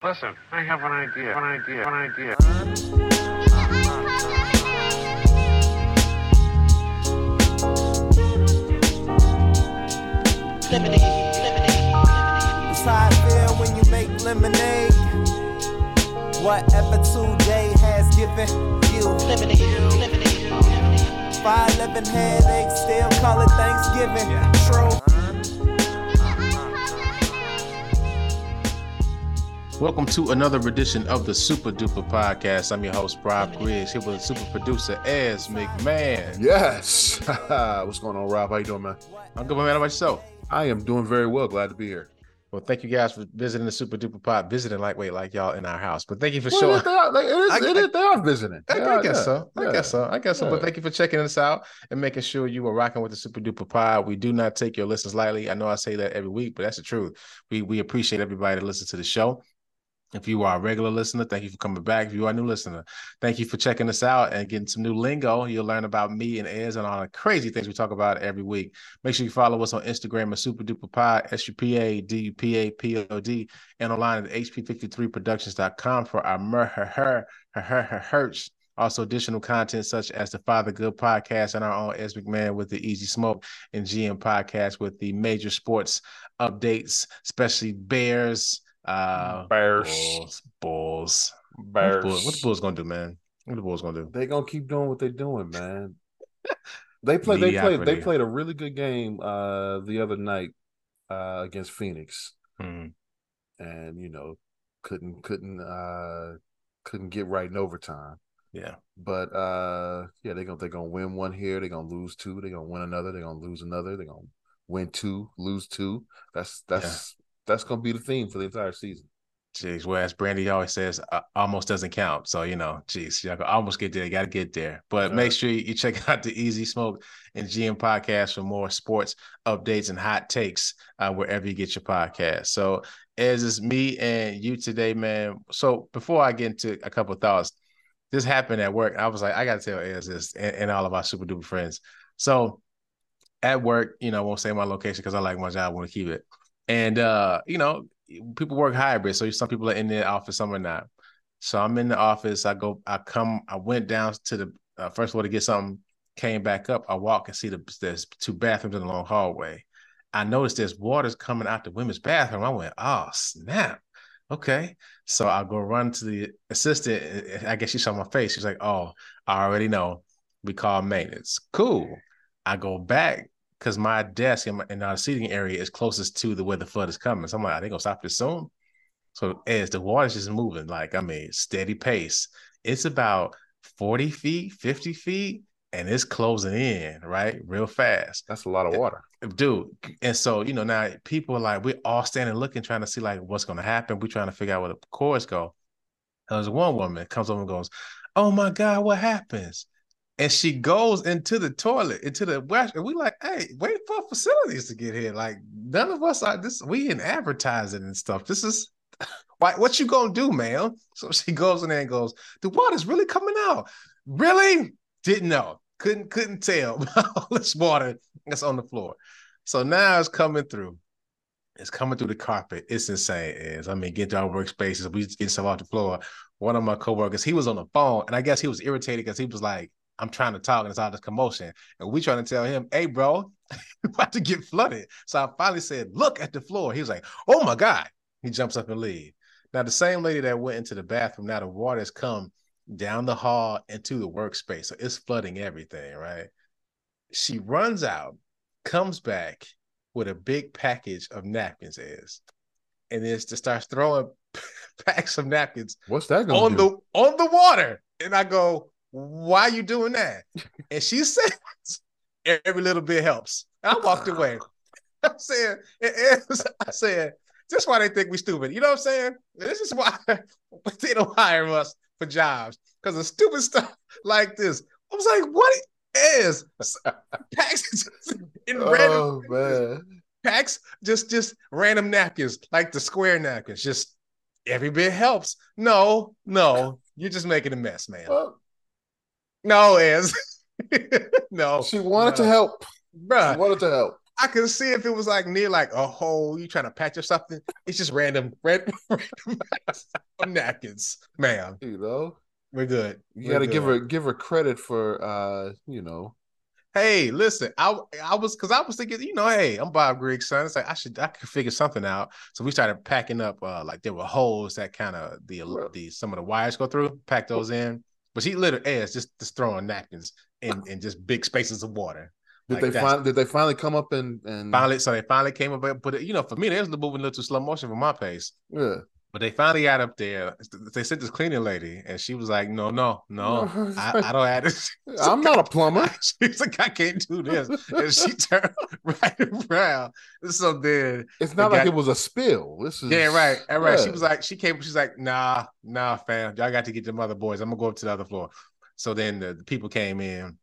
Listen, I have an idea. An idea. An idea. Lemonade, lemonade. It's how I feel when you make lemonade. Whatever today has given you. 511 headaches, still call it Thanksgiving. True. Welcome to another edition of the Super Duper Podcast. I'm your host, Rob Griggs, here with super producer Ez McMahon. Yes. What's going on, Rob? How you doing, man? I'm good, my man. How about yourself? I am doing very well. Glad to be here. Well, thank you guys for visiting the Super Duper Pod, visiting lightweight like y'all in our house. But thank you for Well, showing. they are, like, it is, I- it is- they are visiting. I, They I are, guess yeah. so. I Yeah. guess so. I guess so. But thank you for checking us out and making sure you were rocking with the Super Duper Pod. We do not take your listens lightly. I know I say that every week, but that's the truth. We we appreciate everybody that listens to the show. If you are a regular listener, thank you for coming back. If you are a new listener, thank you for checking us out and getting some new lingo. You'll learn about me and Ez and all the crazy things we talk about every week. Make sure you follow us on Instagram at Super Duper Pod, S U P A D U P A P O D, and online at HP53productions.com for our mer her her her her her herch. Also, additional content such as the Father Good podcast and our own Ez McMahon with the Easy Smoke and GM podcast with the major sports updates, especially Bears, uh, Bears. Bulls, Bulls. What the Bears. Bulls, what the Bulls gonna do, man? What the Bulls gonna do? They gonna keep doing what they're doing, man. They played. They played. They played a really good game uh, the other night uh, against Phoenix, Mhm. and you know couldn't couldn't uh, couldn't get right in overtime. Yeah, But uh, yeah, they're gonna they're gonna win one here. They're gonna lose two. They're gonna win another. They're gonna lose another. They're gonna win two, lose two. That's that's that's gonna be the theme for the entire season. jeez. Whereas Brandy always says, uh, almost doesn't count. So you know, jeez, y'all can almost get there. You got to get there. But make sure you check out the Easy Smoke and GM podcast for more sports updates and hot takes uh, wherever you get your podcast. So Ez it's me and you today, man. So before I get into a couple of thoughts, this happened at work. I was like, I got to tell Ez this and, and all of our super duper friends. So at work, you know, I won't say my location because I like my job, I want to keep it. And uh, you know, people work hybrid, so some people are in the office, some are not. So I'm in the office. I go, I come, I went down to the uh, first floor to get something. Came back up. I walk and see the there's two bathrooms in the long hallway. I noticed there's waters coming out the women's bathroom. I went, oh snap, okay. So I go run to the assistant. I guess she saw my face. She's like, oh, I already know. We call maintenance. Cool. I go back because my desk in, my, in our seating area is closest to the where the flood is coming. So I'm like, are they gonna stop this soon? So as the water's just moving, like I mean, steady pace. It's about 40 feet, 50 feet, and it's closing in, right? Real fast. That's a lot of water. Dude. And so, you know, now people are like, we're all standing looking, trying to see like what's gonna happen. We're trying to figure out where the cords go. And there's one woman comes over and goes, Oh my God, what happens? And she goes into the toilet, into the wash, and we like, hey, wait for facilities to get here. Like none of us are this. We in advertising and stuff. This is. What you gonna do, man? So she goes in there and goes, the water's really coming out. Really? Didn't know. Couldn't couldn't tell. All this water that's on the floor. So now it's coming through. It's coming through the carpet. It's insane. Is I mean, get to our workspaces. We get stuff off the floor. One of my coworkers, he was on the phone, and I guess he was irritated because he was like, I'm trying to talk and it's all this commotion. And we trying to tell him, hey, bro, about to get flooded. So I finally said, look at the floor. He was like, oh my God. He jumps up and leaves. Now, the same lady that went into the bathroom, now the water has come down the hall into the workspace. So it's flooding everything, right? She runs out, comes back with a big package of napkins, is and then just starts throwing packs of napkins What's that on do? the on the water. And I go, why are you doing that? And she said, every little bit helps. I walked away. I'm saying, it is, I said, this is why they think we stupid. You know what I'm saying? This is why they don't hire us for jobs because of stupid stuff like this. I was like, what is packs in oh, random Oh man. packs? Just just random napkins, like the square napkins. Just every bit helps. No, no, you're just making a mess, man. Well, No, is no. she wanted to no. help. She wanted to help. I could see if it was like near like a hole, you trying to patch or something. It's just random, random, random napkins, ma'am. You know, We're good. you got to give her give her credit for uh, you know, Hey, listen, I I was because I was thinking, you know, hey, I'm Bob Griggs' son. It's like I should I could figure something out. So we started packing up. Uh, like there were holes that kind of the the some of the wires go through. Pack those in. But she literally ass just just throwing napkins in in just big spaces of water. did Like they find did they finally come up and and Finally, so they finally came up, but it, you know, for me, they was moving a little too slow motion for my pace. yeah. But they finally got up there. They sent this cleaning lady, and she was like, "No, no, no, I, I don't have this." I'm not a plumber. She's like, "I can't do this," and she turned right around. So then, It's not like guy- it was a spill. This is yeah, right, all right. She was like, she came, she's like, "Nah, nah, fam, y'all got to get them other boys. I'm gonna go up to the other floor." So then the, the people came in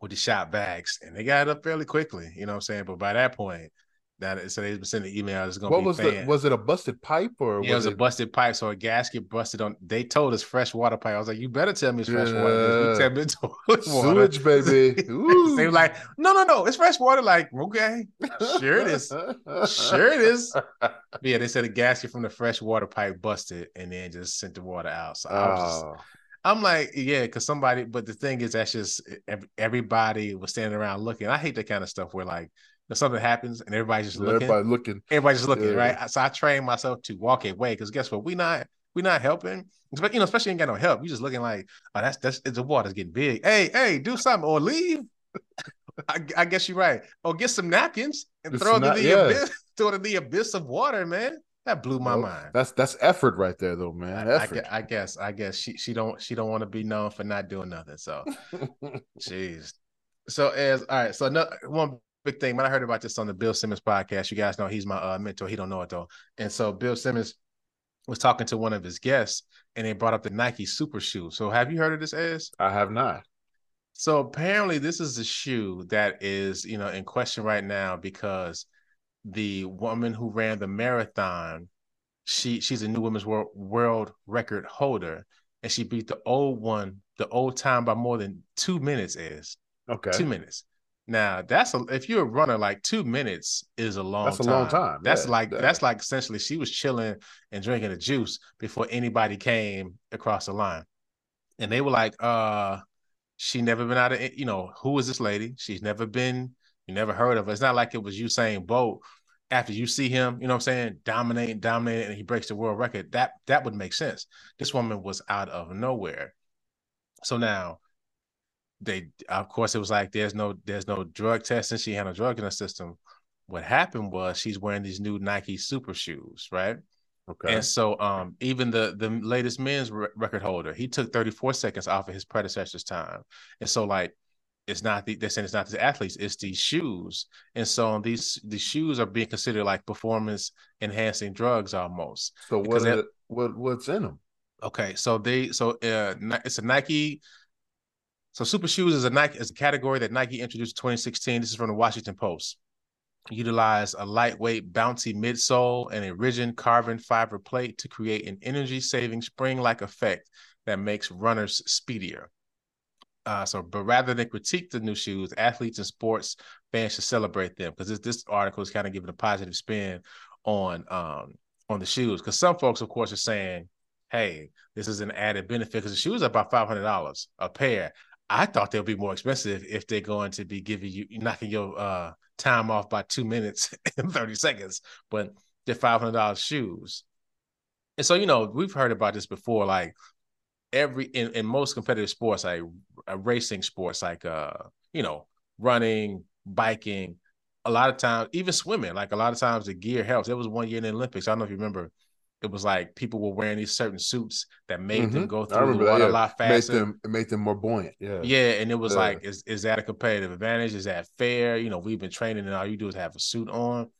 with the shop bags, and they got up fairly quickly. You know what I'm saying? But by that point, that so they sending emails. It's gonna what be was fan. the was it a busted pipe or Yeah, it was was a busted pipe, so a gasket busted on. They told us fresh water pipe. I was like, "You better tell me it's fresh water. You Yeah. tell me it's water." sewage, baby? They were like, "No, no, no, it's fresh water." Like, okay, sure it is. Sure it is. But yeah, they said a gasket from the fresh water pipe busted, and then just sent the water out. So I was just, Oh, I'm like, yeah, because somebody. But the thing is, that's just ev- everybody was standing around looking. I hate that kind of stuff where like if something happens and everybody's just looking. everybody looking. Everybody's just looking, Yeah. right? So I train myself to walk away because guess what? We not we not helping. But you know, especially ain't got no help. You just looking like, oh, that's that's it's the water's getting big. Hey, hey, do something or leave. I, I guess you're right. Or get some napkins and Just throw it in not- the yeah. abyss, throw it in the abyss of water, man. That blew my Well, mind. That's that's effort right there, though, man. I, I, I guess, I guess she she don't she don't want to be known for not doing nothing. So Jeez. So Ez all right, so another one big thing. When I heard about this on the Bill Simmons podcast, you guys know he's my uh, mentor. He don't know it though. And so Bill Simmons was talking to one of his guests, and they brought up the Nike Super Shoe. So have you heard of this? As I have not. so apparently this is a shoe that is you know in question right now because the woman who ran the marathon, she she's a new women's world world record holder, and she beat the old one, the old time by more than two minutes. Is Okay. two minutes. Now that's a if you're a runner, like two minutes is a long That's a time. long time, That's yeah, like yeah. that's like essentially she was chilling and drinking a juice before anybody came across the line. And they were like, uh, she never been out of you know, who is this lady? She's never been, you never heard of her. It's not like it was Usain Bolt. After you see him, you know what I'm saying, dominating, dominating, and he breaks the world record. That that would make sense. This woman was out of nowhere. So now they of course it was like there's no there's no drug testing she had no drug in her system what happened was she's wearing these new nike super shoes right Okay. and so um even the the latest men's re- record holder he took 34 seconds off of his predecessor's time and so like it's not the they're saying it's not the athletes it's these shoes and so these these shoes are being considered like performance enhancing drugs almost so what because is that- it, what what's in them? Okay, so they so uh it's a Nike. So super shoes is a Nike is a category that Nike introduced in 2016. This is from the Washington Post. Utilize a lightweight, bouncy midsole and a rigid carbon fiber plate to create an energy-saving spring-like effect that makes runners speedier. Uh, so, but rather than critique the new shoes, athletes and sports fans should celebrate them because this this article is kind of giving a positive spin on um on the shoes. Because some folks, of course, are saying, "Hey, this is an added benefit because the shoes are about five hundred dollars a pair." I thought they'll be more expensive if they're going to be giving you knocking your uh time off by two minutes and thirty seconds, but they're five hundred dollars shoes. And so, you know, we've heard about this before, like every in, in most competitive sports, like uh, racing sports, like uh, you know, running, biking, a lot of times, even swimming, like a lot of times the gear helps. There was one year in the Olympics, I don't know if you remember, it was like people were wearing these certain suits that made them Mhm. go through the water yeah. a lot Make faster. them it made them more buoyant. Yeah. Yeah, and it was Yeah. like, is is that a competitive advantage? Is that fair? You know, we've been training, and all you do is have a suit on,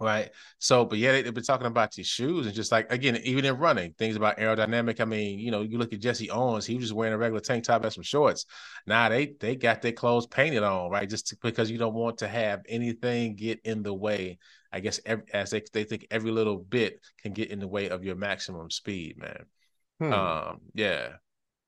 right? So, but yeah, they, they've been talking about these shoes, and just like again, even in running, things about aerodynamic. I mean, you know, you look at Jesse Owens; he was just wearing a regular tank top and some shorts. Now they they got their clothes painted on, right? Just to, because you don't want to have anything get in the way. I guess every, as they they think every little bit can get in the way of your maximum speed, man. Hmm. Um, yeah.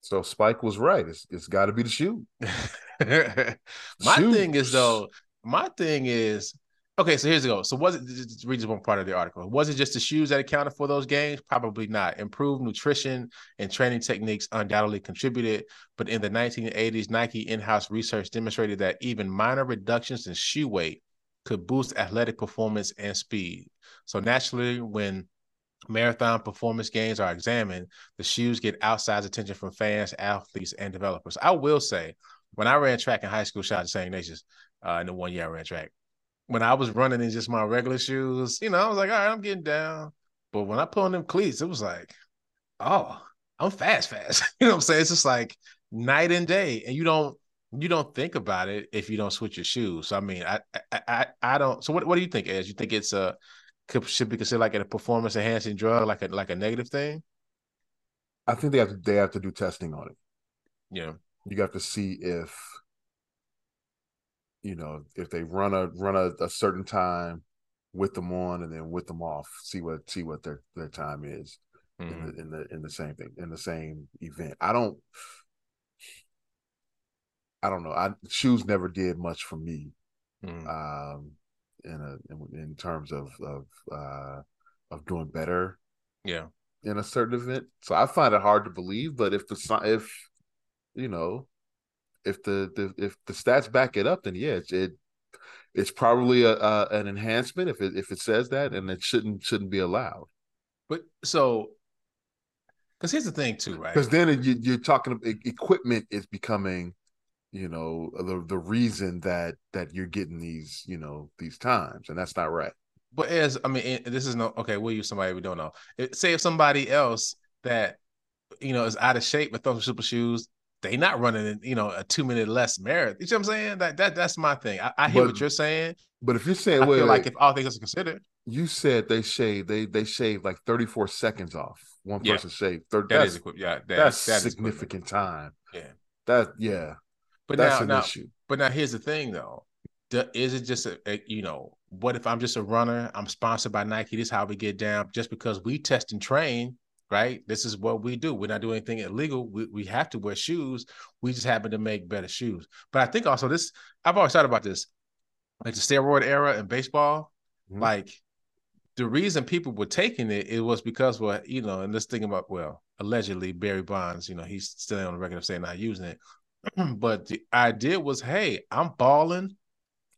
so Spike was right. It's it's got to be the shoe. my thing is though, my thing is Okay, so here's the go. So was it just read just one part of the article? Was it just the shoes that accounted for those gains? Probably not. Improved nutrition and training techniques undoubtedly contributed, but in the 1980s, Nike in-house research demonstrated that even minor reductions in shoe weight could boost athletic performance and speed. So naturally, when marathon performance gains are examined, the shoes get outsized attention from fans, athletes, and developers. I will say, when I ran track in high school, shout out to St. Ignatius, uh, in the one year I ran track when I was running in just my regular shoes, you know, I was like, all right, I'm getting down. But when I put on them cleats, it was like, oh, I'm fast, fast. you know what I'm saying? It's just like night and day. And you don't you don't think about it if you don't switch your shoes. So I mean, I I I, I don't so what, what do you think, Ed? You think it's a should be considered like a performance enhancing drug, like a like a negative thing? I think they have to they have to do testing on it. Yeah. You have to see if you know, if they run a run a, a certain time with them on and then with them off, see what see what their their time is mm-hmm. in, the, in the in the same thing in the same event. I don't I don't know. I shoes never did much for me. Mm-hmm. Um in a in, in terms of of uh of doing better. Yeah. In a certain event. So I find it hard to believe, but if the if you know, if the, the if the stats back it up, then yeah, it, it it's probably a, a, an enhancement if it if it says that, and it shouldn't shouldn't be allowed. But so, because here's the thing too, right? Because then you, you're talking equipment is becoming, you know, the the reason that that you're getting these you know these times, and that's not right. But as I mean, this is no okay. We'll use somebody we don't know. Say if somebody else that you know is out of shape but throws super shoes they not running, you know, a two minute less marathon. You know what I'm saying? That that that's my thing. I, I hear but, what you're saying. But if you're saying, I feel like if all things are considered, you said they shave they they shave like 34 seconds off. One yeah. person shaved. 30, that is yeah, that, that's that significant time. Yeah, that yeah. But that's now, an now, issue. But now here's the thing though. Is it just a, a, you know what if I'm just a runner? I'm sponsored by Nike. This is how we get down. Just because we test and train right? This is what we do. We're not doing anything illegal. We, we have to wear shoes. We just happen to make better shoes. But I think also this, I've always thought about this, like the steroid era in baseball, mm-hmm. like the reason people were taking it, it was because, well, you know, and let's think about, well, allegedly Barry Bonds, you know, he's still on the record of saying not using it. but the idea was, hey, I'm balling.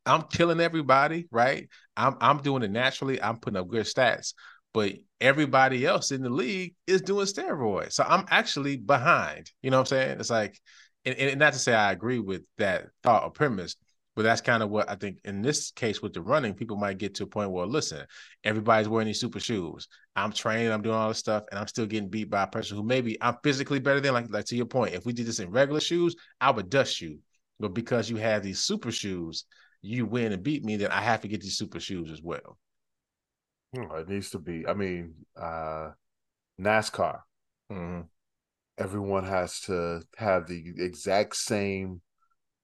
I'm killing everybody, right? I'm I'm doing it naturally. I'm putting up good stats but everybody else in the league is doing steroids. So I'm actually behind. You know what I'm saying? It's like, and, and not to say I agree with that thought or premise, but that's kind of what I think in this case with the running, people might get to a point where, listen, everybody's wearing these super shoes. I'm training, I'm doing all this stuff, and I'm still getting beat by a person who maybe I'm physically better than. Like, like to your point, if we did this in regular shoes, I would dust you. But because you have these super shoes, you win and beat me, then I have to get these super shoes as well. Hmm, it needs to be. I mean, uh, NASCAR. Mm-hmm. Everyone has to have the exact same,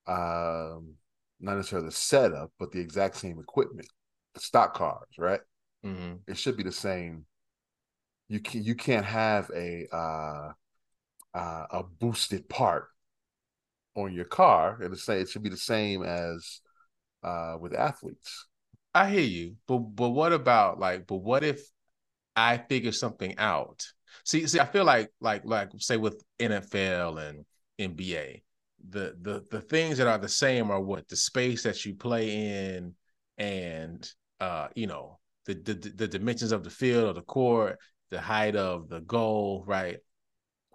um, not necessarily the setup, but the exact same equipment. The stock cars, right? Mm-hmm. It should be the same. You can you can't have a uh, uh, a boosted part on your car, and say it should be the same as uh, with athletes. I hear you, but but what about like, but what if I figure something out? See, see, I feel like like like say with NFL and NBA, the the the things that are the same are what the space that you play in, and uh, you know, the the the dimensions of the field or the court, the height of the goal, right?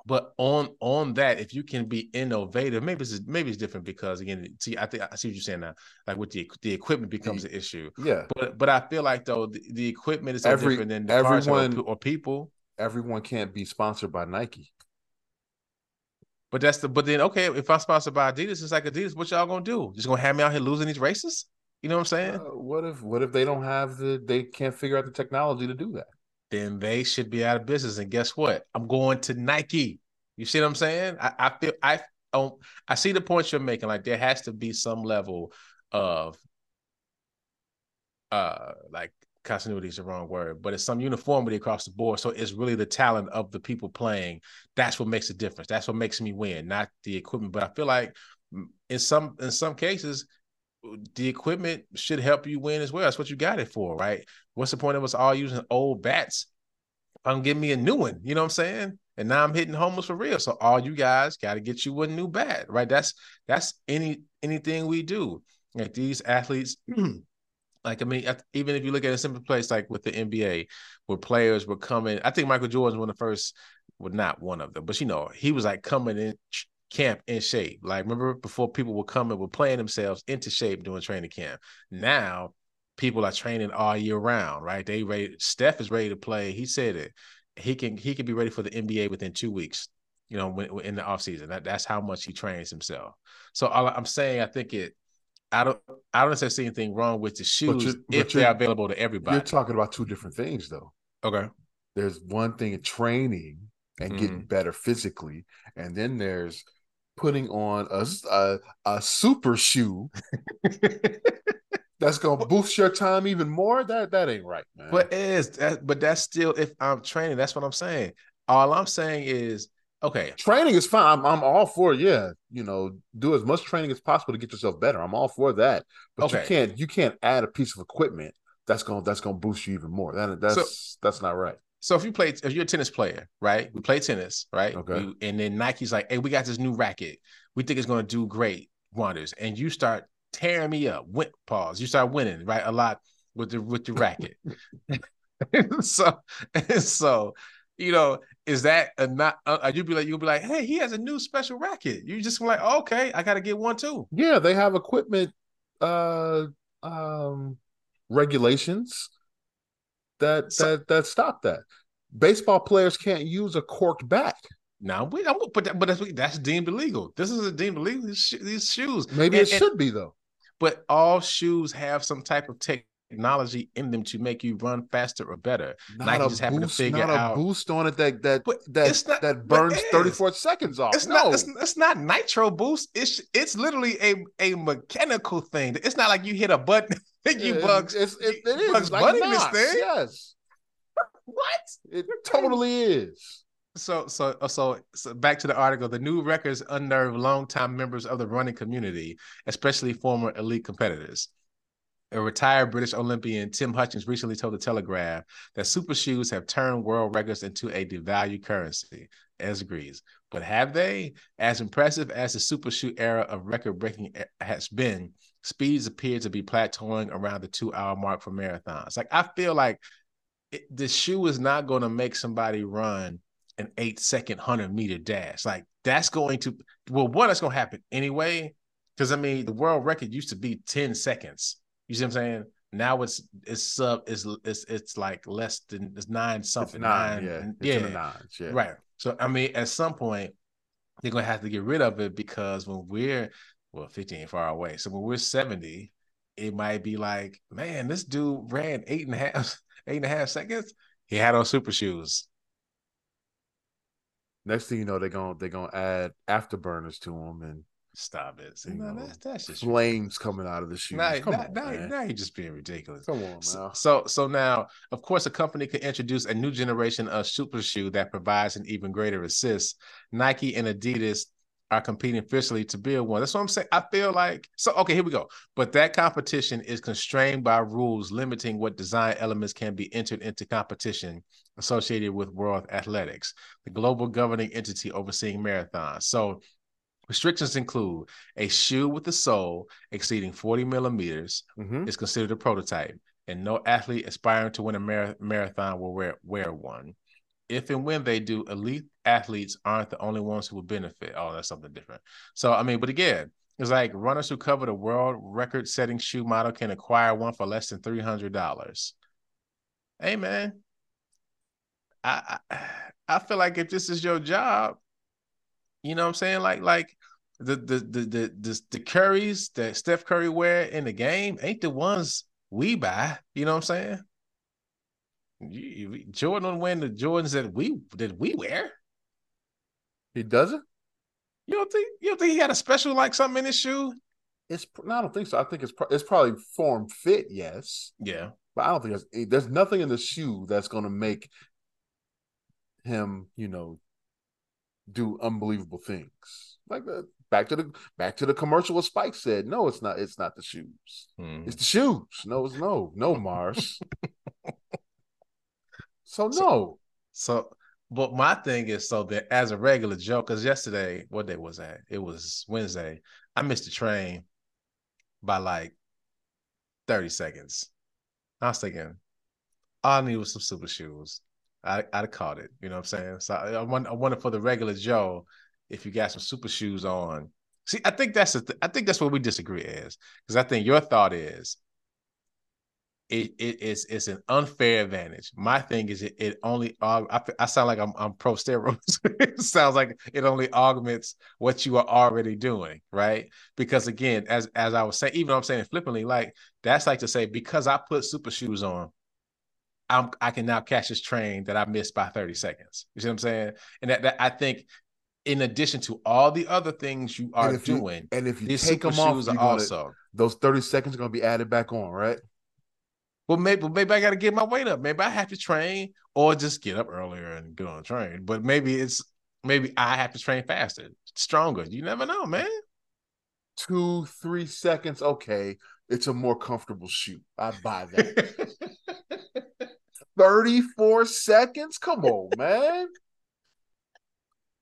But on on that, if you can be innovative, maybe it's maybe it's different because again, see, I think I see what you're saying now. Like with the the equipment becomes an issue. Yeah. But but I feel like though the, the equipment is so Every, different than the everyone or, or people. Everyone can't be sponsored by Nike. But that's the but then okay, if I'm sponsored by Adidas, it's like Adidas, what y'all gonna do? Just gonna have me out here losing these races? You know what I'm saying? Uh, what if what if they don't have the they can't figure out the technology to do that? then they should be out of business. And guess what? I'm going to Nike. You see what I'm saying? I, I feel I don't I see the point you're making. Like there has to be some level of uh like continuity is the wrong word, but it's some uniformity across the board. So it's really the talent of the people playing. That's what makes a difference. That's what makes me win, not the equipment. But I feel like mm, in some in some cases, the equipment should help you win as well. That's what you got it for, right? What's the point of us all using old bats? I'm giving me a new one, you know what I'm saying? And now I'm hitting homers for real. So all you guys got to get you a new bat, right? That's that's any anything we do. Like these athletes, like I mean, even if you look at a simple place like with the NBA, where players were coming, I think Michael Jordan was one of the first, well, not one of them, but you know, he was like coming in camp in shape. Like remember before people were coming, were playing themselves into shape doing training camp. Now people are training all year round, right? They ready. Steph is ready to play. He said it. He can he can be ready for the NBA within two weeks. You know, when, in the offseason. That that's how much he trains himself. So I'm saying, I think it. I don't. I don't necessarily see anything wrong with the shoes if they're available to everybody. You're talking about two different things, though. Okay. There's one thing training and mm-hmm. getting better physically, and then there's putting on a a, a super shoe that's gonna boost your time even more. That that ain't right, man. But is that, but that's still if I'm training. That's what I'm saying. All I'm saying is okay. Training is fine. I'm, I'm all for yeah. You know, do as much training as possible to get yourself better. I'm all for that. But okay. you can't you can't add a piece of equipment that's gonna that's gonna boost you even more. That that's so, that's not right. So if you play, if you're a tennis player, right? We play tennis, right? Okay. We, and then Nike's like, hey, we got this new racket. We think it's going to do great wonders. And you start tearing me up. Win, pause. You start winning, right? A lot with the with the racket. so so you know, is that a not? Uh, you'd be like, you'll be like, hey, he has a new special racket. You just like, okay, I got to get one too. Yeah, they have equipment, uh, um, regulations that so, that that stop that. Baseball players can't use a corked bat. Now we, but that, but that's that's deemed illegal. This is a deemed illegal. These, these shoes. Maybe and, it should be though. But all shoes have some type of technology in them to make you run faster or better. Not Nike just happened to figure not out a boost on it that that that not, that burns thirty four seconds off. It's no. not. It's, it's, not nitro boost. It's it's literally a a mechanical thing. It's not like you hit a button. you yeah, bugs. It's, it, it is bugs like this thing. Yes. what? It totally is. So, so, so, so, back to the article. The new records unnerve longtime members of the running community, especially former elite competitors. A retired British Olympian, Tim Hutchings, recently told the Telegraph that super shoes have turned world records into a devalued currency, as agrees. But have they? As impressive as the super shoe era of record breaking has been, speeds appear to be plateauing around the two hour mark for marathons. Like, I feel like it, the shoe is not going to make somebody run an eight second hundred meter dash. Like that's going to well, what is going to happen anyway. Because I mean, the world record used to be ten seconds. You see what I'm saying? Now it's it's sub it's it's it's like less than it's nine something. It's nine, nine, yeah, yeah, nines, yeah, right. So I mean, at some point they're gonna have to get rid of it because when we're well, 15 far away. So when we're 70, it might be like, man, this dude ran eight and a half, eight and a half seconds. He had on super shoes. Next thing you know, they're gonna they're gonna add afterburners to them and stop it. See, no, that's, that's just flames coming out of the shoes. Now, Come now, on, now, now, you're just being ridiculous. Come on, now. So, so now, of course, a company could introduce a new generation of super shoe that provides an even greater assist. Nike and Adidas are competing fiercely to build one. That's what I'm saying. I feel like so. Okay, here we go. But that competition is constrained by rules limiting what design elements can be entered into competition associated with World Athletics, the global governing entity overseeing marathons. So restrictions include a shoe with a sole exceeding 40 millimeters mm-hmm. is considered a prototype, and no athlete aspiring to win a mar- marathon will wear, wear one if and when they do, elite athletes aren't the only ones who will benefit. Oh, that's something different. So, I mean, but again, it's like runners who cover the world record setting shoe model can acquire one for less than $300. Hey, man, I, I, I feel like if this is your job, you know what I'm saying? Like, like the the the the the, the Currys that Steph Curry wear in the game ain't the ones we buy. You know what I'm saying? Jordan don't wear the Jordans that we that we wear. He doesn't. You don't think you don't think he got a special like something in his shoe? It's no, I don't think so. I think it's it's probably form fit, yes. Yeah, but I don't think there's, there's nothing in the shoe that's going to make him, you know, do unbelievable things like that. Back to the back to the commercial what Spike said. No, it's not. It's not the shoes. Mhm. It's the shoes. No, it's no, no Mars. so no. So, but my thing is so that as a regular joke, because yesterday, what day was that? It was Wednesday. I missed the train by like 30 seconds. I was thinking, all I need was some super shoes. I, I'd have caught it. You know what I'm saying? So I, I, wonder, I wonder for the regular Joe if you got some super shoes on. See, I think that's the th- I think that's where we disagree is because I think your thought is it, it it's it's an unfair advantage. My thing is it, it only aug- I, I sound like I'm I'm pro steroids. it sounds like it only augments what you are already doing, right? Because again, as as I was saying, even though I'm saying it flippantly, like that's like to say because I put super shoes on, I'm I can now catch this train that I missed by 30 seconds. You see what I'm saying? And that, that I think in addition to all the other things you are and if you, doing, and if you these take them off, you're gonna- also those 30 seconds are gonna be added back on, right? Well, maybe maybe I got to get my weight up. Maybe I have to train or just get up earlier and get on the train. But maybe it's maybe I have to train faster, stronger. You never know, man. Two, three seconds. Okay. It's a more comfortable shoe. I buy that. 34 seconds? Come on, man.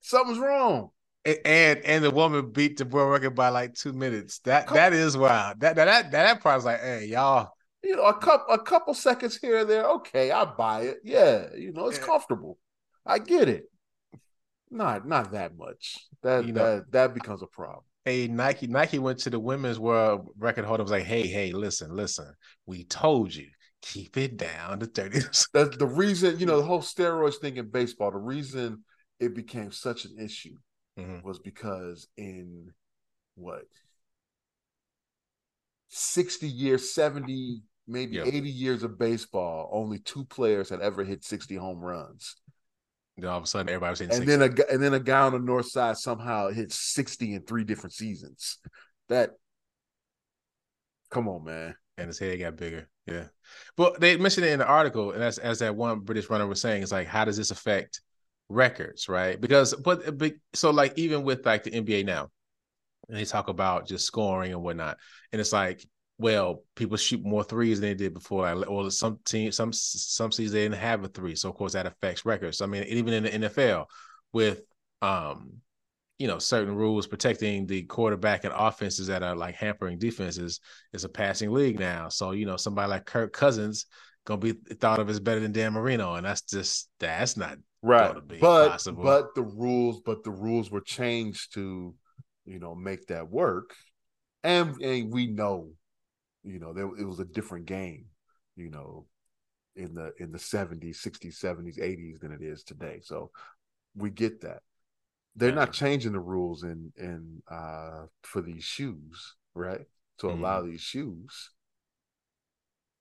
Something's wrong. and and the woman beat the world record by like two minutes. That that is wild. That that that that part's like, hey, y'all. You know, a couple a couple seconds here or there. Okay, I buy it. Yeah, you know, it's Yeah. comfortable. I get it. Not not that much. That You know- that that becomes a problem. Hey, Nike, Nike went to the women's world record holder. Was like, hey, hey, listen, listen. We told you, keep it down to 30. The the reason, you know, the whole steroids thing in baseball, the reason it became such an issue Mhm. was because in what 60 years, 70, maybe Yeah. 80 years of baseball, only two players had ever hit 60 home runs. Then all of a sudden, everybody was hitting And 60. then a and then a guy on the north side somehow hit 60 in three different seasons. That come on, man. and his head got bigger. Yeah, but they mentioned it in the article, and as as that one British runner was saying, it's like, how does this affect records, right? Because but but so like even with like the NBA now, and they talk about just scoring and whatnot, and it's like, well, people shoot more threes than they did before. Like, or some teams, some some seasons they didn't have a three, so of course that affects records. I mean, even in the NFL with um you know certain rules protecting the quarterback and offenses that are like hampering defenses it's a passing league now so you know somebody like kirk cousins gonna be thought of as better than dan marino and that's just that's not Right. But possible. but the rules, but the rules were changed to, you know, make that work. And and we know, you know, there it was a different game, you know, in the in the 70s, 60s, 70s, 80s than it is today. So we get that. They're not changing the rules in in uh for these shoes, right? To Mhm. allow these shoes.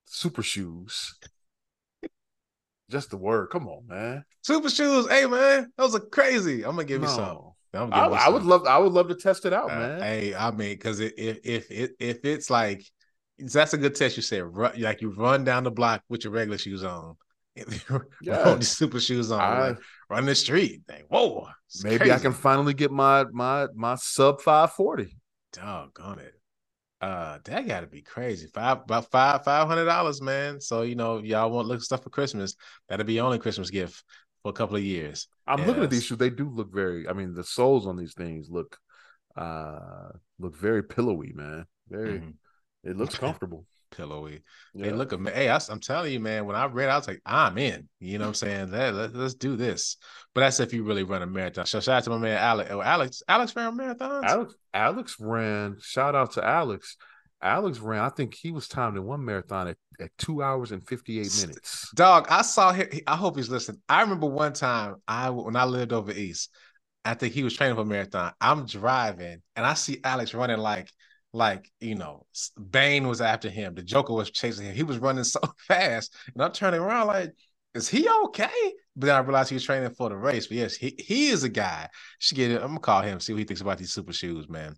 Super shoes. Just the word. Come on, man. super shoes hey man those are crazy i'm gonna give you some I'm I, gonna give you I would love I would love to test it out, Uh, man. hey i mean because if if if if it's like that's a good test you said run, like you run down the block with your regular shoes on Yeah. super shoes on I- like, run the street like whoa maybe I can finally get my my my sub 540. Doggone it. Uh that gotta be crazy. Five about five five hundred dollars, man. So you know, y'all want look stuff for Christmas. That'll be only Christmas gift for a couple of years. I'm looking at these shoes. They do look very. I mean, the soles on these things look uh look very pillowy, man. Very. Mhm. It looks comfortable. Pillowy. Yeah. Hey, look at me. Hey, I, am telling you, man. When I read, I was like, I'm in. You know what I'm saying? That let, us do this. But that's if you really run a marathon. So shout out to my man Alex. Oh, Alex, Alex ran marathons. Alex Alex ran. Shout out to Alex. Alex ran. I think he was timed in one marathon at, at two hours and 58 minutes. Dog, I saw him. I hope he's listening. I remember one time I when I lived over east. I think he was training for a marathon. I'm driving and I see Alex running like like you know Bane was after him. The Joker was chasing him. He was running so fast, and I'm turning around like, is he okay? But then I realized he was training for the race. But yes, he he is a guy. Should get it. I'm gonna call him see what he thinks about these super shoes, man.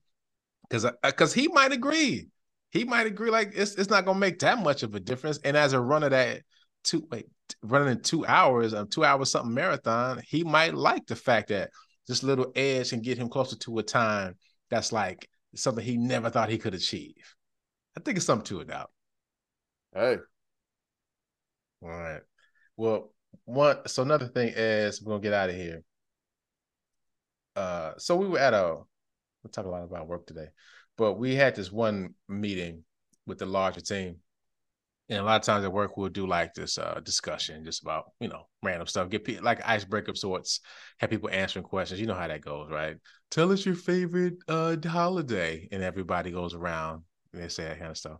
Because because uh, he might agree. He might agree. Like it's it's not gonna make that much of a difference. And as a runner that two wait running in two hours, a two hours something marathon, he might like the fact that this little edge can get him closer to a time that's like something he never thought he could achieve. I think it's something to it now. Hey. All right. Well, one so another thing is we're gonna get out of here. Uh so we were at a we'll talk a lot about work today, but we had this one meeting with the larger team. And a lot of times at work we'll do like this uh discussion just about, you know, random stuff, get people like icebreaker sorts, have people answering questions. You know how that goes, right? Tell us your favorite uh holiday. And everybody goes around and they say that kind of stuff.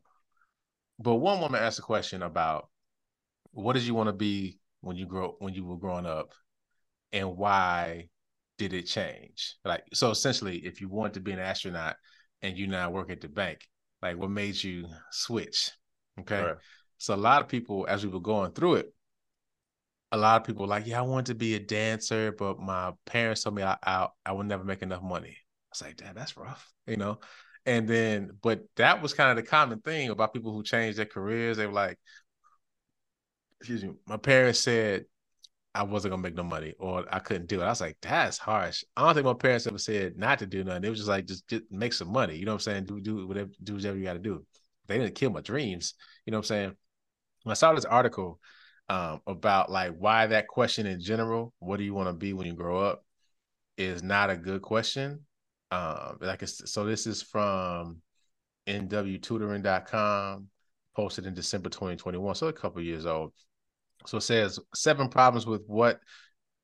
But one woman asked a question about what did you want to be when you grow when you were growing up and why did it change like so essentially if you wanted to be an astronaut and you now work at the bank like what made you switch okay right. So a lot of people as we were going through it a lot of people were like yeah i wanted to be a dancer but my parents told me i i, I would never make enough money i was like damn that's rough you know and then but that was kind of the common thing about people who changed their careers they were like excuse me, my parents said I wasn't gonna make no money or I couldn't do it. I was like, that's harsh. I don't think my parents ever said not to do nothing. It was just like just, just make some money. You know what I'm saying? Do do whatever do whatever you gotta do. They didn't kill my dreams. You know what I'm saying? I saw this article um, about like why that question in general, what do you want to be when you grow up, is not a good question. Um, like so this is from nwtutoring.com, posted in December 2021, so a couple years old. So it says seven problems with what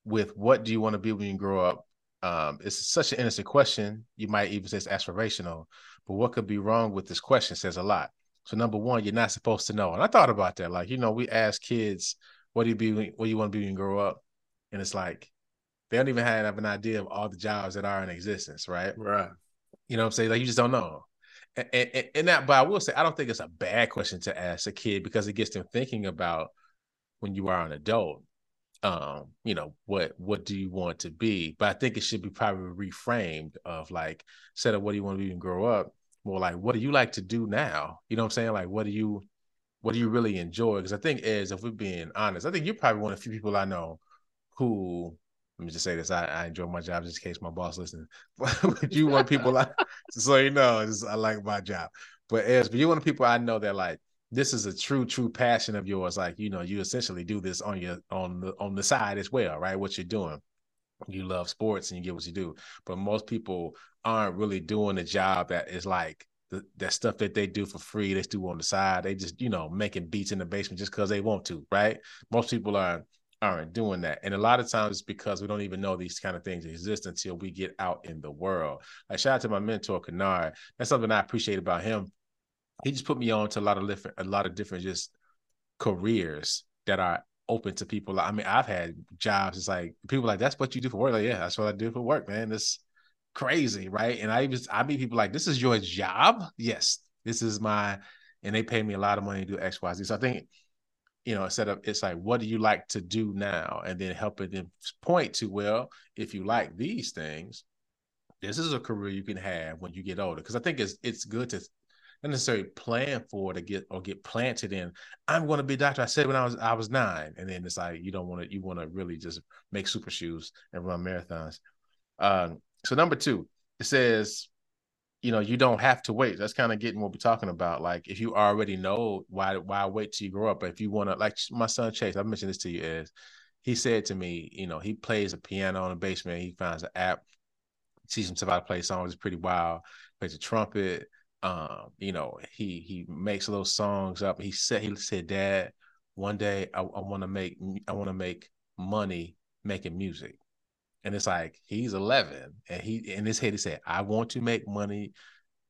with what do you want to be when you grow up? Um, it's such an innocent question. You might even say it's aspirational, but what could be wrong with this question says a lot. So number one, you're not supposed to know. And I thought about that. Like, you know, we ask kids, what do you be what do you want to be when you grow up? And it's like they don't even have an idea of all the jobs that are in existence, right? Right. You know what I'm saying? Like you just don't know. And, and, and that, but I will say, I don't think it's a bad question to ask a kid because it gets them thinking about when you are an adult um you know what what do you want to be but i think it should be probably reframed of like instead of what do you want to be when you grow up more like what do you like to do now? You know what i'm saying? Like what do you what do you really enjoy? Because i think is if we're being honest i think you're probably one of the few people i know who let me just say this i, I enjoy my job just in case my boss listens. But you want people like so you know i like my job. But as but you want people i know that like this is a true true passion of yours. Like you know you essentially do this on your on the on the side as well right? What you're doing you love sports and you get what you do. But most people aren't really doing a job that is like the, that stuff that they do for free they do on the side. They just you know making beats in the basement just because they want to right? Most people are aren't doing that. And a lot of times it's because we don't even know these kind of things exist until we get out in the world. Like shout out to my mentor Kennard. That's something I appreciate about him. He just put me on to a lot of different a lot of different just careers that are open to people. I mean, I've had jobs. It's like people like that's what you do for work. Like, yeah, that's what I do for work, man. It's crazy, right? And I even I meet people like, this is your job. Yes, this is my, and they pay me a lot of money to do X, Y, Z. So I think, you know, instead of it's like, what do you like to do now, and then helping them point to, well, if you like these things, this is a career you can have when you get older. Because I think it's it's good to not necessarily plan for to get or get planted in. I'm going to be a doctor. I said when I was I was nine, and then it's like you don't want to. You want to really just make super shoes and run marathons. Um, so number two, it says, you know, you don't have to wait. That's kind of getting what we're talking about. Like if you already know why why wait till you grow up. But if you want to, like my son Chase, I mentioned this to you is he said to me, you know, he plays a piano in the basement. He finds an app, teaches himself how to play songs. It's pretty wild. Plays a trumpet um, you know, he he makes those songs up. He said he said, Dad, one day I, I want to make I want to make money making music. And it's like he's 11 and he in his head he said, I want to make money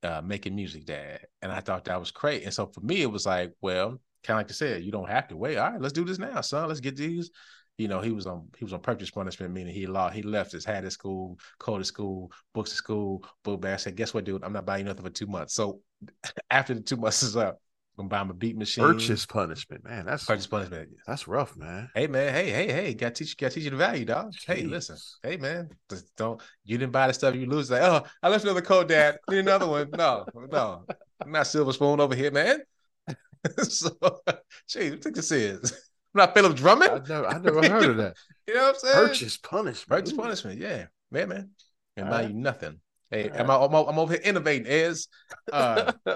uh, making music, Dad. And I thought that was great. And so for me, it was like, well, kind of like I said, you don't have to wait. All right, let's do this now, son. Let's get these you know, he was on he was on purchase punishment, meaning he lost, he left his hat at school, code at school, books at school, book bag. I said, guess what, dude? I'm not buying nothing for two months. So after the two months is up, I'm gonna buy him a beat machine. Purchase punishment, man. That's purchase punishment. That's rough, man. Hey man, hey, hey, hey, got teach got teach you the value, dog. Jeez. Hey, listen, hey man, just don't you didn't buy the stuff you lose. Like, oh, I left another code, dad. Need another one. No, no. I'm not silver spoon over here, man. so, gee, think this is? I'm not Philip Drummond. I never, I never heard of that. you know what I'm saying? Purchase punishment. Purchase punishment. Yeah, man, man. And buy right. you nothing. Hey, I'm, I'm, I'm over here innovating, is uh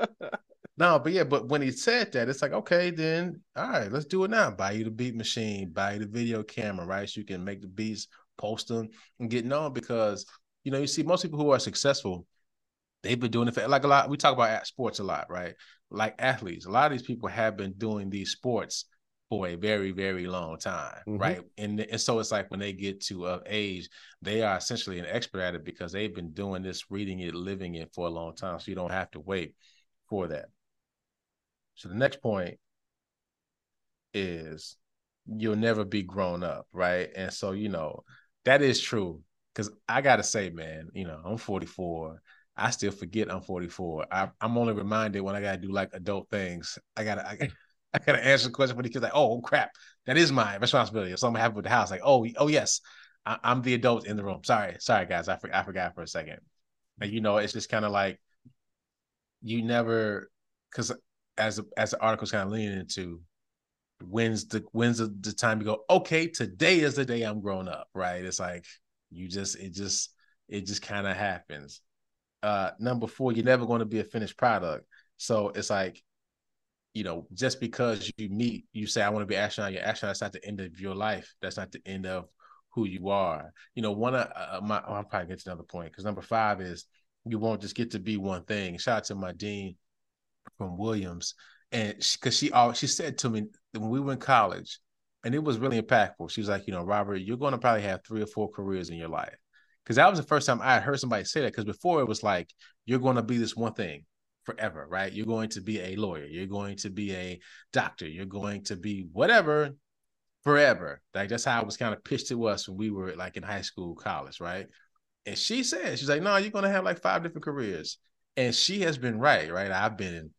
no, but yeah, but when he said that, it's like, okay, then all right, let's do it now. Buy you the beat machine, buy you the video camera, right? So you can make the beats, post them, and get known because you know, you see most people who are successful, they've been doing it for like a lot. We talk about sports a lot, right? Like athletes, a lot of these people have been doing these sports for a very, very long time, mm-hmm. right? And, and so it's like when they get to a age, they are essentially an expert at it because they've been doing this, reading it, living it for a long time. So you don't have to wait for that. So the next point is you'll never be grown up, right? And so, you know, that is true. Cause I gotta say, man, you know, I'm 44. I still forget I'm 44. I, am only reminded when I gotta do like adult things. I gotta I, I gotta answer the question for the kids like, oh crap, that is my responsibility. If something happened with the house, like, oh, oh yes, I, am the adult in the room. Sorry, sorry guys, I, for, I forgot for a second. And you know, it's just kind of like you never because as as the article's kind of leaning into when's the when's the, the time you go okay today is the day i'm grown up right it's like you just it just it just kind of happens uh number four you're never going to be a finished product so it's like you know just because you meet you say i want to be astronaut you're astronaut that's not the end of your life that's not the end of who you are you know one of uh, my oh, I'm probably get to another point because number five is you won't just get to be one thing shout out to my dean from Williams, and because she, she she said to me when we were in college, and it was really impactful. She was like, you know, Robert, you're going to probably have three or four careers in your life, because that was the first time I heard somebody say that. Because before it was like you're going to be this one thing forever, right? You're going to be a lawyer, you're going to be a doctor, you're going to be whatever forever. Like that's how it was kind of pitched to us when we were like in high school, college, right? And she said, she's like, no, you're gonna have like five different careers. And she has been right, right? I've been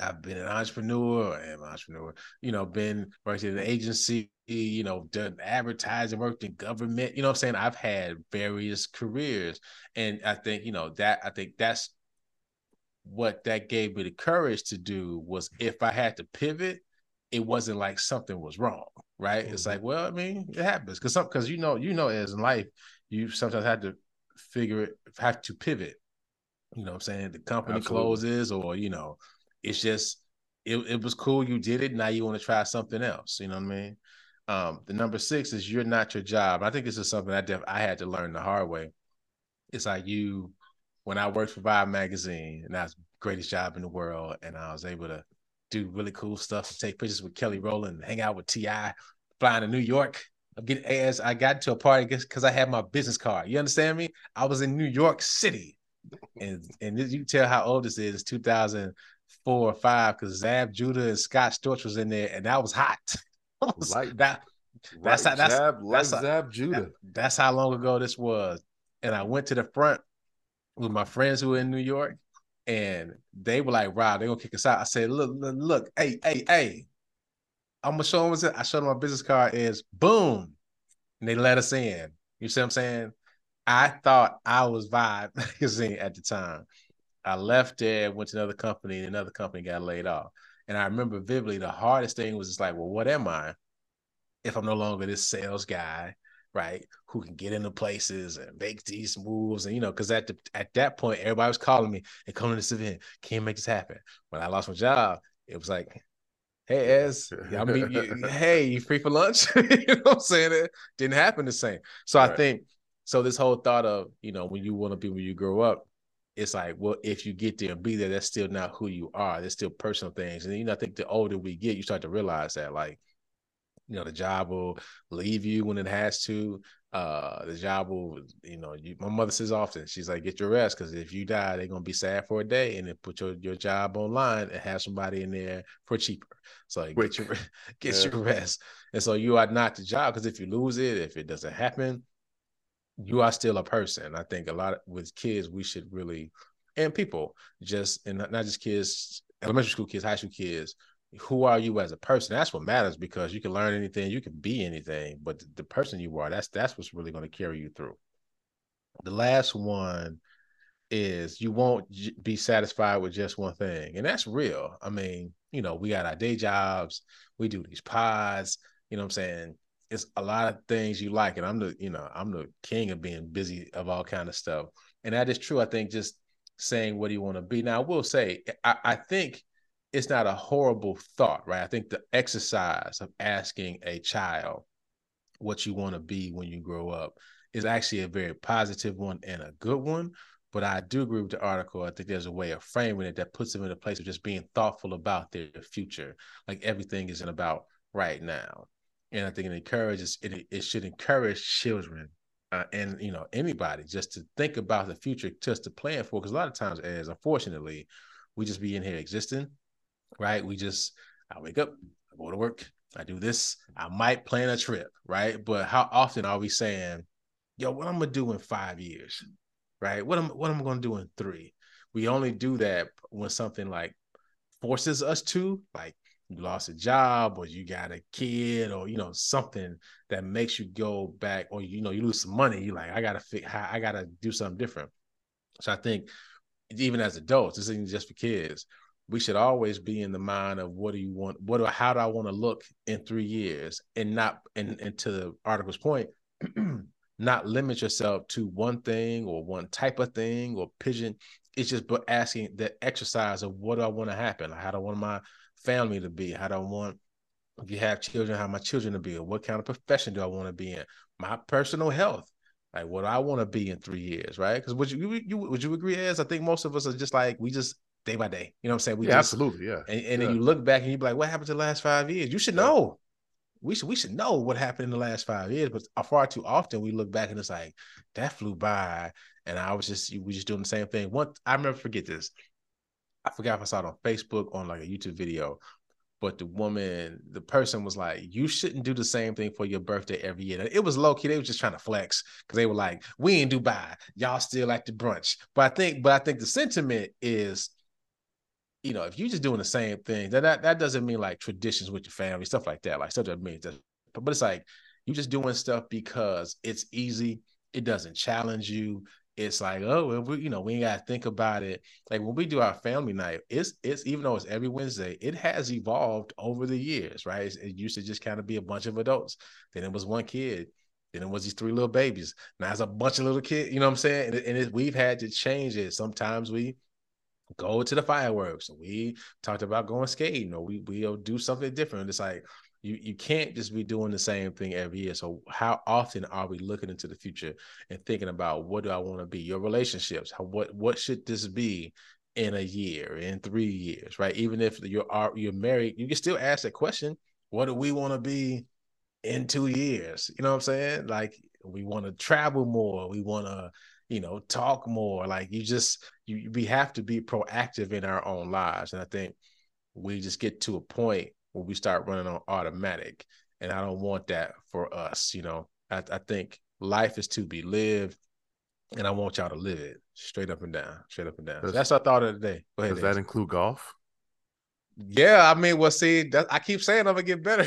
I've been an entrepreneur, am an entrepreneur, you know, been worked in an agency, you know, done advertising, worked in government, you know what I'm saying? I've had various careers. And I think, you know, that I think that's what that gave me the courage to do was if I had to pivot, it wasn't like something was wrong, right? Mm-hmm. It's like, well, I mean, it happens because some because you know, you know, as in life, you sometimes have to figure it, have to pivot. You know what I'm saying? The company Absolutely. closes or, you know, it's just it, it was cool you did it now you want to try something else you know what i mean um the number six is you're not your job i think this is something i def- i had to learn the hard way it's like you when i worked for vibe magazine and that's the greatest job in the world and i was able to do really cool stuff take pictures with kelly rowland hang out with ti flying to new york I'm getting as I got to a party because I had my business card. You understand me? I was in New York City, and and you can tell how old this is. 2000 four or five because Zab Judah and Scott Storch was in there, and that was hot. like that. That's how that's, Zab, that's like Zab Judah. That, that's how long ago this was. And I went to the front with my friends who were in New York, and they were like, "Rob, they're gonna kick us out." I said, "Look, look, look, hey, hey, hey." I'm gonna show them. I showed them my business card is boom, and they let us in. You see what I'm saying? I thought I was Vibe magazine at the time. I left there, went to another company, and another company got laid off. And I remember vividly the hardest thing was just like, well, what am I if I'm no longer this sales guy, right? Who can get into places and make these moves. And you know, because at the at that point, everybody was calling me and coming to this event, can't make this happen. When I lost my job, it was like, hey Ez, I mean, you, hey, you free for lunch? you know what I'm saying? It didn't happen the same. So right. I think so this whole thought of, you know, when you want to be when you grow up, it's like, well, if you get there and be there, that's still not who you are. There's still personal things. And you know, I think the older we get, you start to realize that, like, you know, the job will leave you when it has to. Uh, the job will, you know, you, my mother says often, she's like, get your rest because if you die, they're gonna be sad for a day, and then put your, your job online and have somebody in there for cheaper. So like, get your get yeah. your rest. And so you are not the job because if you lose it, if it doesn't happen, you are still a person. I think a lot of, with kids, we should really, and people just, and not just kids, elementary school kids, high school kids, who are you as a person? That's what matters because you can learn anything, you can be anything, but the, person you are, that's that's what's really going to carry you through. The last one is you won't be satisfied with just one thing, and that's real. I mean, you know, we got our day jobs, we do these pods, you know what I'm saying? it's a lot of things you like, and I'm the you know I'm the king of being busy of all kind of stuff, and that is true. I think just saying what do you want to be. Now I will say I, I think it's not a horrible thought, right? I think the exercise of asking a child what you want to be when you grow up is actually a very positive one and a good one. But I do agree with the article. I think there's a way of framing it that puts them in a place of just being thoughtful about their future. Like everything isn't about right now. And I think it encourages it, it should encourage children uh, and you know anybody just to think about the future, just to plan for. Because a lot of times, as unfortunately, we just be in here existing, right? We just I wake up, I go to work, I do this, I might plan a trip, right? But how often are we saying, "Yo, what I'm gonna do in five years?" right? What am what am I to do in three? We only do that when something like forces us to, like you lost a job or you got a kid or you know something that makes you go back or you know you lose some money. You like I gotta fit, I gotta do something different. So I think even as adults, this isn't just for kids. We should always be in the mind of what do you want, what do how do I want to look in three years, and not and, mm-hmm. and to the article's point, not limit yourself to one thing or one type of thing or pigeon. It's just but asking the exercise of what do I want to happen? How do I want my family to be? How do I want if you have children, how my children to be? Or what kind of profession do I want to be in? My personal health. Like what do I want to be in three years, right? Because would you, you would you agree as I think most of us are just like we just day by day. You know what I'm saying? We yeah, just, absolutely, yeah. And, and yeah. then you look back and you be like, what happened to the last five years? You should know we should we should know what happened in the last five years, but far too often we look back and it's like that flew by, and I was just we just doing the same thing. One, I remember forget this. I forgot if I saw it on Facebook on like a YouTube video, but the woman, the person was like, "You shouldn't do the same thing for your birthday every year." It was low key; they were just trying to flex because they were like, "We in Dubai, y'all still like the brunch." But I think, but I think the sentiment is you know, if you're just doing the same thing, that that, that doesn't mean like traditions with your family, stuff like that. Like stuff that means that, but, it's like you're just doing stuff because it's easy. It doesn't challenge you. It's like, oh, well, we, you know, we ain't gotta think about it. Like when we do our family night, it's it's even though it's every Wednesday, it has evolved over the years, right? It used to just kind of be a bunch of adults. Then it was one kid. Then it was these three little babies. Now it's a bunch of little kids. You know what I'm saying? And, and it, we've had to change it. Sometimes we go to the fireworks. We talked about going skating, or we we'll do something different. It's like you you can't just be doing the same thing every year. So how often are we looking into the future and thinking about what do I want to be? Your relationships, how, what what should this be in a year, in three years, right? Even if you're you're married, you can still ask that question. What do we want to be in two years? You know what I'm saying? Like we want to travel more. We want to you know talk more like you just you we have to be proactive in our own lives. And i think we just get to a point where we start running on automatic and i don't want that for us you know. I, I think life is to be lived and i want y'all to live it straight up and down straight up and down. So that's our thought of the day. Ahead, does that include golf? Yeah i mean well see that, i keep saying i'm gonna get better.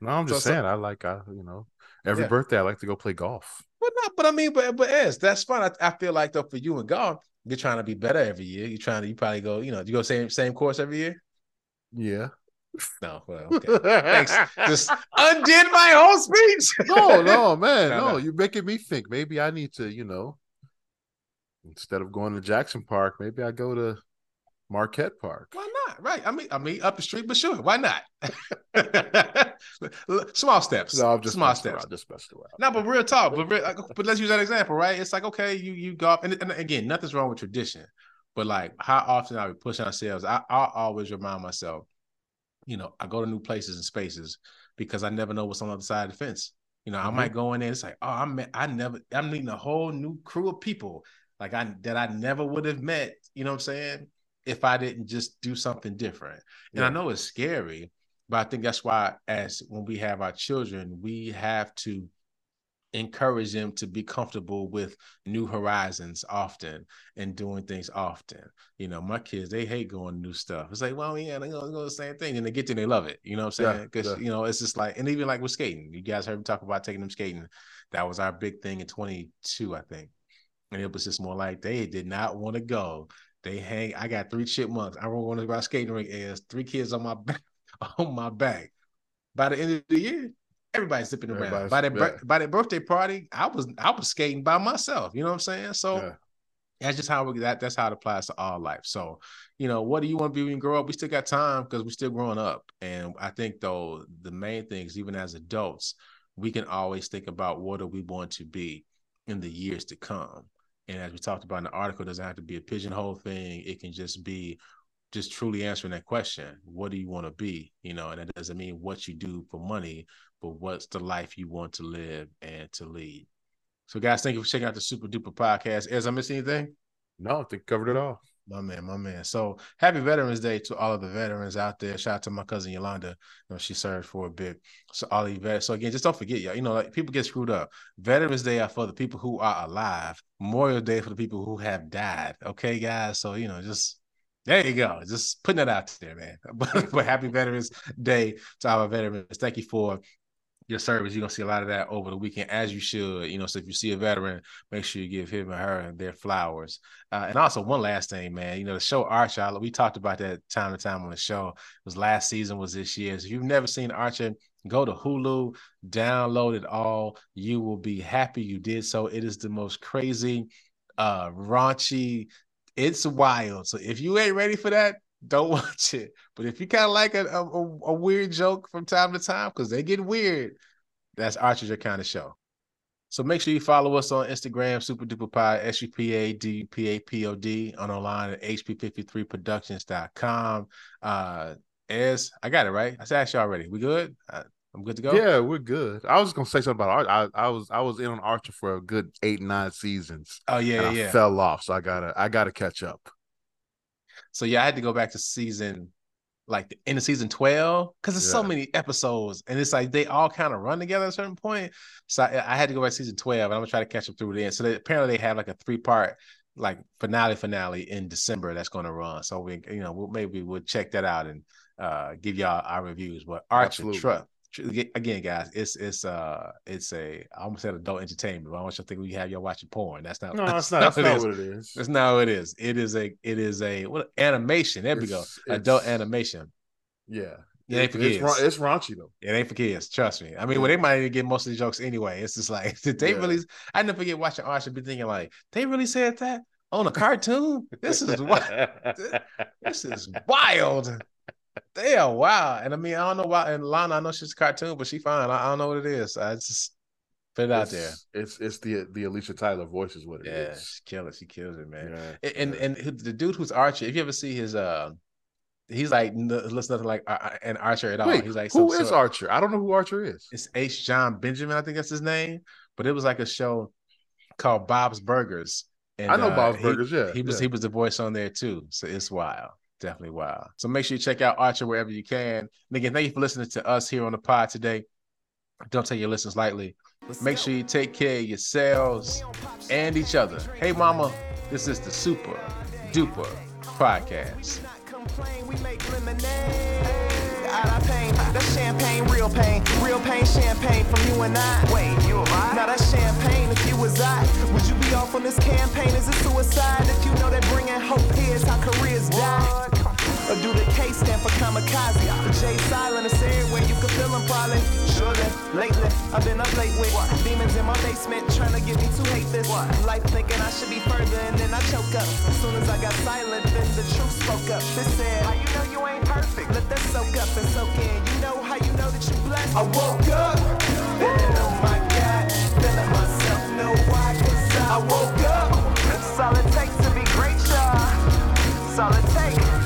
No i'm just so, saying so, i like i you know every yeah. birthday i like to go play golf but not, but I mean, but but as that's fine. I, I feel like though for you and God, you're trying to be better every year. You're trying to you probably go, you know, you go same same course every year. Yeah. No, well, okay. Thanks. Just undid my whole speech. no, no, man, no, no. You're making me think. Maybe I need to, you know, instead of going to Jackson Park, maybe I go to Marquette Park. Why not? Right. I mean, I mean, up the street, but sure, why not? Small steps. No, I'm just small steps. Around, just messed around. No, but real talk. But real, but let's use that example, right? It's like okay, you you go and, and again, nothing's wrong with tradition, but like how often are we pushing ourselves? I I always remind myself, you know, I go to new places and spaces because I never know what's on the other side of the fence. You know, mm-hmm. I might go in there. It's like, oh, I'm I never I'm meeting a whole new crew of people like I that I never would have met. You know what I'm saying? If I didn't just do something different. And yeah. I know it's scary, but I think that's why as when we have our children, we have to encourage them to be comfortable with new horizons often and doing things often. You know, my kids, they hate going new stuff. It's like, well, yeah, they're gonna go the same thing. And they get there, they love it. You know what I'm saying? Because yeah, yeah. you know, it's just like, and even like with skating, you guys heard me talk about taking them skating. That was our big thing in 22, I think. And it was just more like they did not want to go. They hang. I got three chipmunks. I want to go skating rink. As three kids on my back, on my back. by the end of the year, everybody's zipping around. Everybody's- By that yeah. by that birthday party, I was I was skating by myself. You know what I'm saying? So Yeah. that's just how we that that's how it applies to all life. So, you know, what do you want to be when you grow up? We still got time because we're still growing up. And I think though the main things, even as adults, we can always think about what do we want to be in the years to come. And as we talked about in the article, it doesn't have to be a pigeonhole thing. It can just be just truly answering that question. What do you want to be? You know, and that doesn't mean what you do for money, but what's the life you want to live and to lead. So, guys, thank you for checking out the Supa Dupa podcast. As I miss anything? No, I think covered it all. My man, my man. So happy Veterans Day to all of the veterans out there. Shout out to my cousin Yolanda. You know, she served for a bit. So all the vets. So again, just don't forget, y'all. You know, like people get screwed up. Veterans Day are for the people who are alive. Memorial Day for the people who have died. Okay, guys. So you know, just there you go. Just putting it out there, man. But, but happy Veterans Day to our veterans. Thank you for your service. You're gonna see a lot of that over the weekend, as you should. You know, so if you see a veteran, make sure you give him or her their flowers. Uh, and also, one last thing, man. You know, the show Archer. We talked about that time to time on the show. It was last season, was this year. So if you've never seen Archer, go to Hulu, download it all. You will be happy you did so. It is the most crazy, uh, raunchy. It's wild. So if you ain't ready for that, don't watch it. But if you kind of like a, a, a weird joke from time to time, because they get weird, that's Archer's your kind of show. So make sure you follow us on Instagram, Supa Dupa Pod, S U P A D P A P O D, on online at HP53productions.com. Uh, as I got it right. I asked you already. We good? Uh, I'm good to go. Yeah, we're good. I was gonna say something about Archer. I, I was I was in on Archer for a good eight nine seasons. Oh yeah, yeah. I fell off, so I gotta I gotta catch up. So yeah, I had to go back to season like the end of season 12 because there's so many episodes and it's like they all kind of run together at a certain point. So I, I had to go back to season 12 and I'm gonna try to catch up through the end. So they, apparently they have like a three part like finale finale in December that's gonna run. So we you know we'll, maybe we'll check that out and uh give y'all our reviews. But Archer Absolutely. Truck. Again, guys, it's it's uh it's a I almost said adult entertainment, but I want you to think we have y'all watching porn. That's not No, that's not that's what not it is. what it is. That's not what it is. It is a it is a what animation. There we go. Adult animation. Yeah. It ain't for it's, kids. it's raunchy though. It ain't for kids. Trust me. I mean, well, they might even get most of the jokes anyway. It's just like did they Yeah. really? I never forget watching Archer be thinking like they really said that on a cartoon. This is wild. This is wild. They are wild. And I mean, I don't know why. And Lana, I know she's a cartoon, but she fine. I, I don't know what it is. I just put it out there. It's it's the the Aisha Tyler voice is what it is. Yeah, she kills it. She kills it, man. Yeah, and yeah. and who- the dude who's Archer, if you ever see his uh he's like looks nothing like uh, uh, an Archer at all. Wait, he's like who is sort- Archer? I don't know who Archer is. It's H. John Benjamin, I think that's his name. But it was like a show called Bob's Burgers. And I know uh, Bob's he- Burgers. Yeah, He was yeah. he was the voice on there too. So it's wild. Definitely wild. So make sure you check out Archer wherever you can. And again, thank you for listening to us here on the pod today. Don't take your listens lightly. Make sure you take care of yourselves and each other. Hey, mama, this is the Supa Dupa Podcast. Out of pain, that's champagne, real pain. Real pain, champagne from you and I. Wait, you? Now that's champagne if you was I. Would you be off on this campaign? Is it suicide? If you know that bringing hope here is how careers die. Or do the K stand for kamikaze? Jay silent is everywhere, you can feel them probably. Shouldn't, lately, I've been up late with what? demons in my basement trying to get me to hate this. What? Life thinking I should be further and then I choke up. As soon as I got silent, then the truth spoke up. This said, how you know you ain't perfect? Let that soak up and soak in. You know how you know that you blessed. I woke up, feeling oh my God, feeling myself, no why, cause I, I woke up. It's all it takes to be great, y'all. That's all it takes.